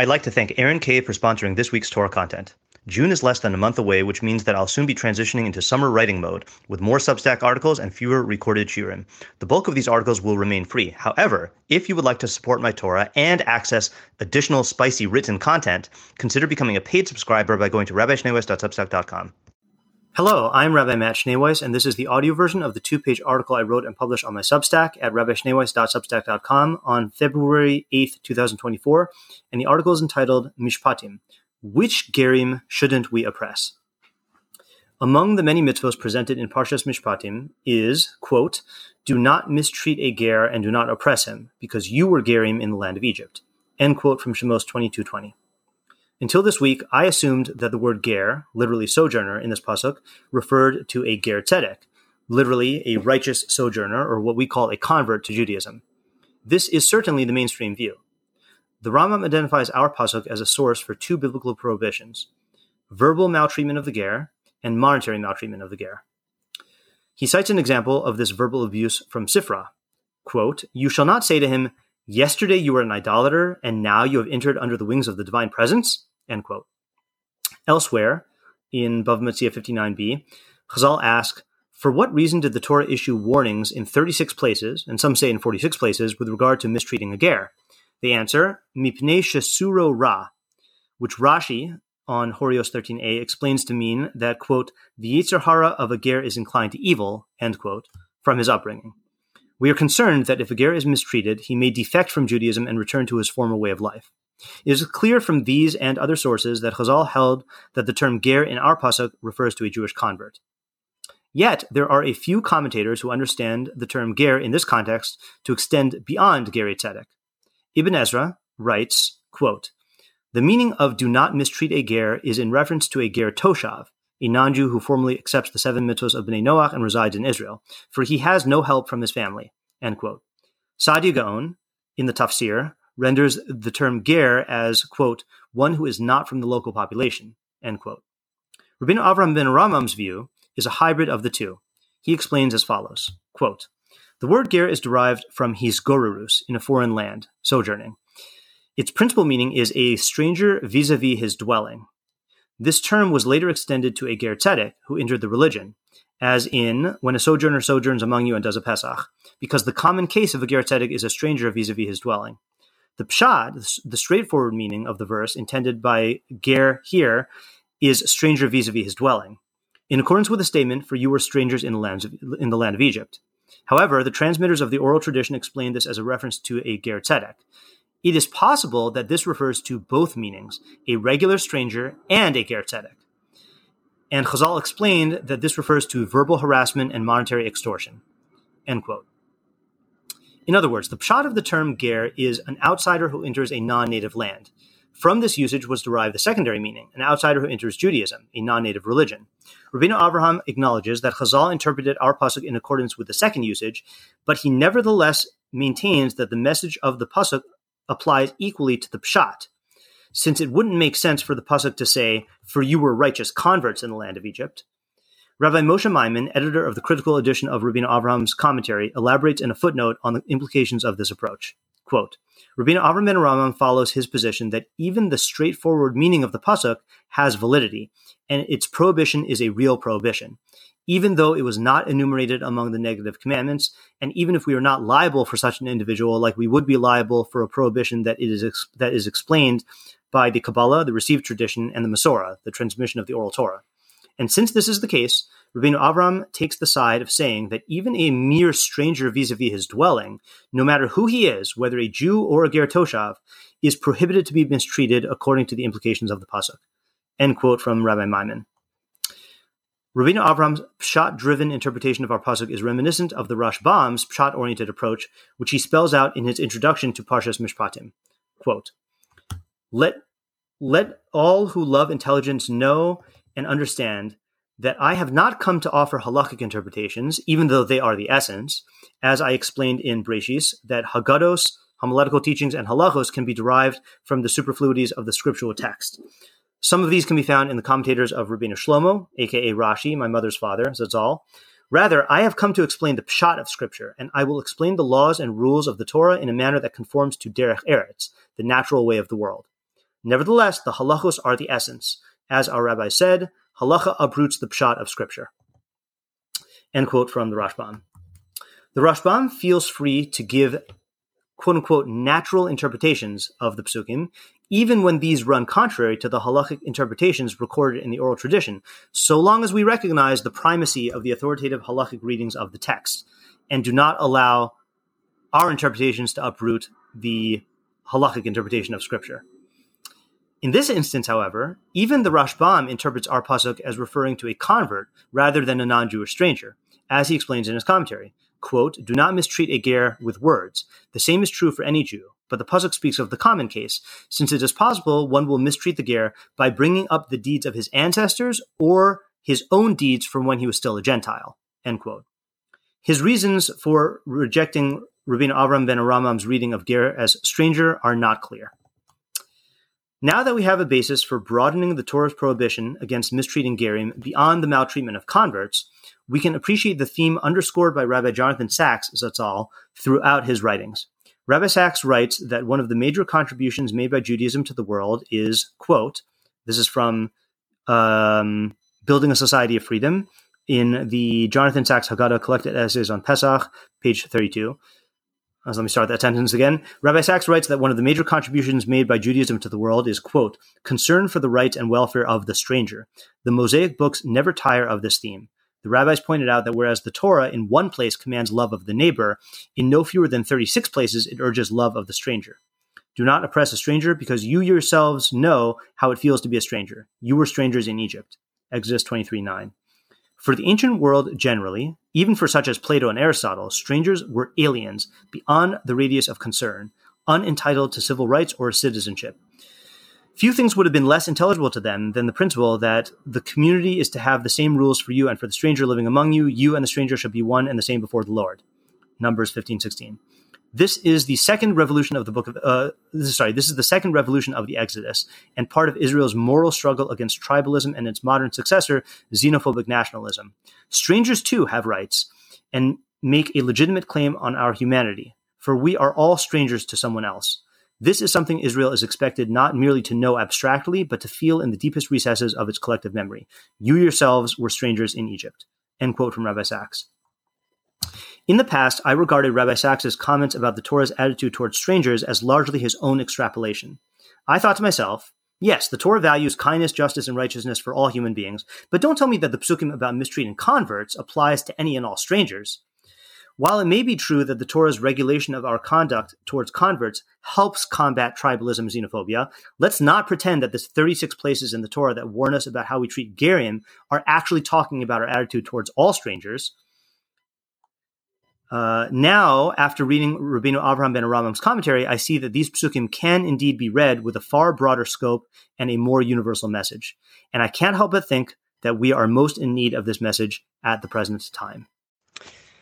I'd like to thank Aaron Cave for sponsoring this week's Torah content. June is less than a month away, which means that I'll soon be transitioning into summer writing mode with more Substack articles and fewer recorded shiurim. The bulk of these articles will remain free. However, if you would like to support my Torah and access additional spicy written content, consider becoming a paid subscriber by going to rabbischneeweiss.substack.com. Hello, I'm Rabbi Matt Schneeweiss, and this is the audio version of the two-page article I wrote and published on my Substack at rabbischneeweiss.substack.com on February 8th, 2024, and the article is entitled Mishpatim, which gerim shouldn't we oppress? Among the many mitzvos presented in Parshas Mishpatim is, quote, do not mistreat a ger and do not oppress him, because you were gerim in the land of Egypt. End quote from Shemos 22.20. Until this week, I assumed that the word ger, literally sojourner in this pasuk, referred to a ger tzedek, literally a righteous sojourner, or what we call a convert to Judaism. This is certainly the mainstream view. The Rambam identifies our pasuk as a source for two biblical prohibitions: verbal maltreatment of the ger and monetary maltreatment of the ger. He cites an example of this verbal abuse from Sifra. Quote, You shall not say to him, Yesterday you were an idolater, and now you have entered under the wings of the divine presence. End quote. Elsewhere, in Bava Metzia 59b, Chazal ask, For what reason did the Torah issue warnings in 36 places, and some say in 46 places, with regard to mistreating a ger? The answer, Mipnei Shesuro Ra, which Rashi on Horios 13a explains to mean that, quote, the Yetzer Hara of a ger is inclined to evil, end quote, from his upbringing. We are concerned that if a ger is mistreated, he may defect from Judaism and return to his former way of life. It is clear from these and other sources that Chazal held that the term ger in our pasuk refers to a Jewish convert. Yet, there are a few commentators who understand the term ger in this context to extend beyond geri tzedek. Ibn Ezra writes, quote, The meaning of do not mistreat a ger is in reference to a ger toshav, a non-Jew who formally accepts the seven mitzvahs of Bnei Noach and resides in Israel, for he has no help from his family. End quote. Gaon, in the Tafsir, renders the term ger as, quote, one who is not from the local population, end quote. Rabbeinu Avram ben Rambam's view is a hybrid of the two. He explains as follows, quote, the word ger is derived from hisgorurus, in a foreign land, sojourning. Its principal meaning is a stranger vis-a-vis his dwelling. This term was later extended to a ger tzedek who entered the religion, as in when a sojourner sojourns among you and does a pesach, because the common case of a ger tzedek is a stranger vis-a-vis his dwelling. The pshat, the straightforward meaning of the verse intended by ger here, is stranger vis-a-vis his dwelling, in accordance with the statement, "For you were strangers in the land of, in the land of Egypt." However, the transmitters of the oral tradition explain this as a reference to a ger tzedek. It is possible that this refers to both meanings, a regular stranger and a ger tzedek. And Chazal explained that this refers to verbal harassment and monetary extortion. End quote. In other words, the pshat of the term ger is an outsider who enters a non-native land. From this usage was derived the secondary meaning, an outsider who enters Judaism, a non-native religion. Rabbeinu Avraham acknowledges that Chazal interpreted our pasuk in accordance with the second usage, but he nevertheless maintains that the message of the pasuk applies equally to the pshat, since it wouldn't make sense for the pasuk to say, "For you were righteous converts in the land of Egypt." Rabbi Moshe Maimon, editor of the critical edition of Rabbeinu Avraham's commentary, elaborates in a footnote on the implications of this approach. Quote, Rabbeinu Avram ben Rambam follows his position that even the straightforward meaning of the pasuk has validity, and its prohibition is a real prohibition, even though it was not enumerated among the negative commandments, and even if we are not liable for such an individual, like we would be liable for a prohibition that is ex- that is explained by the Kabbalah, the received tradition, and the Masorah, the transmission of the oral Torah. And since this is the case, Rabbeinu Avram takes the side of saying that even a mere stranger vis-a-vis his dwelling, no matter who he is, whether a Jew or a Ger Toshav, is prohibited to be mistreated according to the implications of the pasuk. End quote from Rabbi Maimon. Rabbeinu Avram's pshat-driven interpretation of our pasuk is reminiscent of the Rashbam's pshat-oriented approach, which he spells out in his introduction to Parshas Mishpatim. Quote, let, let all who love intelligence know and understand that I have not come to offer halakhic interpretations, even though they are the essence, as I explained in Breshis, that Haggados, homiletical teachings, and halachos can be derived from the superfluities of the scriptural text. Some of these can be found in the commentators of Rabbeinu Shlomo, aka Rashi, my mother's father, Zatzal. Rather, I have come to explain the pshat of Scripture, and I will explain the laws and rules of the Torah in a manner that conforms to derech eretz, the natural way of the world. Nevertheless, the halachos are the essence. As our rabbi said, halacha uproots the pshat of scripture. End quote from the Rashbam. The Rashbam feels free to give quote unquote natural interpretations of the psukim, even when these run contrary to the halachic interpretations recorded in the oral tradition, so long as we recognize the primacy of the authoritative halachic readings of the text and do not allow our interpretations to uproot the halachic interpretation of scripture. In this instance, however, even the Rashbam interprets our pasuk as referring to a convert rather than a non-Jewish stranger, as he explains in his commentary. Quote, do not mistreat a ger with words. The same is true for any Jew, but the pasuk speaks of the common case, since it is possible one will mistreat the ger by bringing up the deeds of his ancestors or his own deeds from when he was still a Gentile. End quote. His reasons for rejecting Rabbi Avram ben ha'Rambam's reading of ger as stranger are not clear. Now that we have a basis for broadening the Torah's prohibition against mistreating Gerim beyond the maltreatment of converts, we can appreciate the theme underscored by Rabbi Jonathan Sacks Zatzal throughout his writings. Rabbi Sacks writes that one of the major contributions made by Judaism to the world is, quote, this is from um, Building a Society of Freedom in the Jonathan Sacks Haggadah Collected Essays on Pesach, page 32. Uh, let me start that sentence again. Rabbi Sacks writes that one of the major contributions made by Judaism to the world is, quote, concern for the rights and welfare of the stranger. The Mosaic books never tire of this theme. The rabbis pointed out that whereas the Torah in one place commands love of the neighbor, in no fewer than 36 places it urges love of the stranger. Do not oppress a stranger because you yourselves know how it feels to be a stranger. You were strangers in Egypt. Exodus 23 9. For the ancient world generally, even for such as Plato and Aristotle, strangers were aliens beyond the radius of concern, unentitled to civil rights or citizenship. Few things would have been less intelligible to them than the principle that the community is to have the same rules for you and for the stranger living among you. You and the stranger shall be one and the same before the Lord. Numbers 15, 16. This is the second revolution of the book of, uh, sorry, this is the second revolution of the Exodus and part of Israel's moral struggle against tribalism and its modern successor, xenophobic nationalism. Strangers too have rights and make a legitimate claim on our humanity, for we are all strangers to someone else. This is something Israel is expected not merely to know abstractly, but to feel in the deepest recesses of its collective memory. You yourselves were strangers in Egypt. End quote from Rabbi Sacks. In the past, I regarded Rabbi Sacks's comments about the Torah's attitude towards strangers as largely his own extrapolation. I thought to myself, yes, the Torah values kindness, justice, and righteousness for all human beings, but don't tell me that the psukim about mistreating converts applies to any and all strangers. While it may be true that the Torah's regulation of our conduct towards converts helps combat tribalism and xenophobia, let's not pretend that the 36 places in the Torah that warn us about how we treat Gerim are actually talking about our attitude towards all strangers. Uh, now, after reading Rabbeinu Avraham ben ha'Rambam's commentary, I see that these psukim can indeed be read with a far broader scope and a more universal message. And I can't help but think that we are most in need of this message at the present time.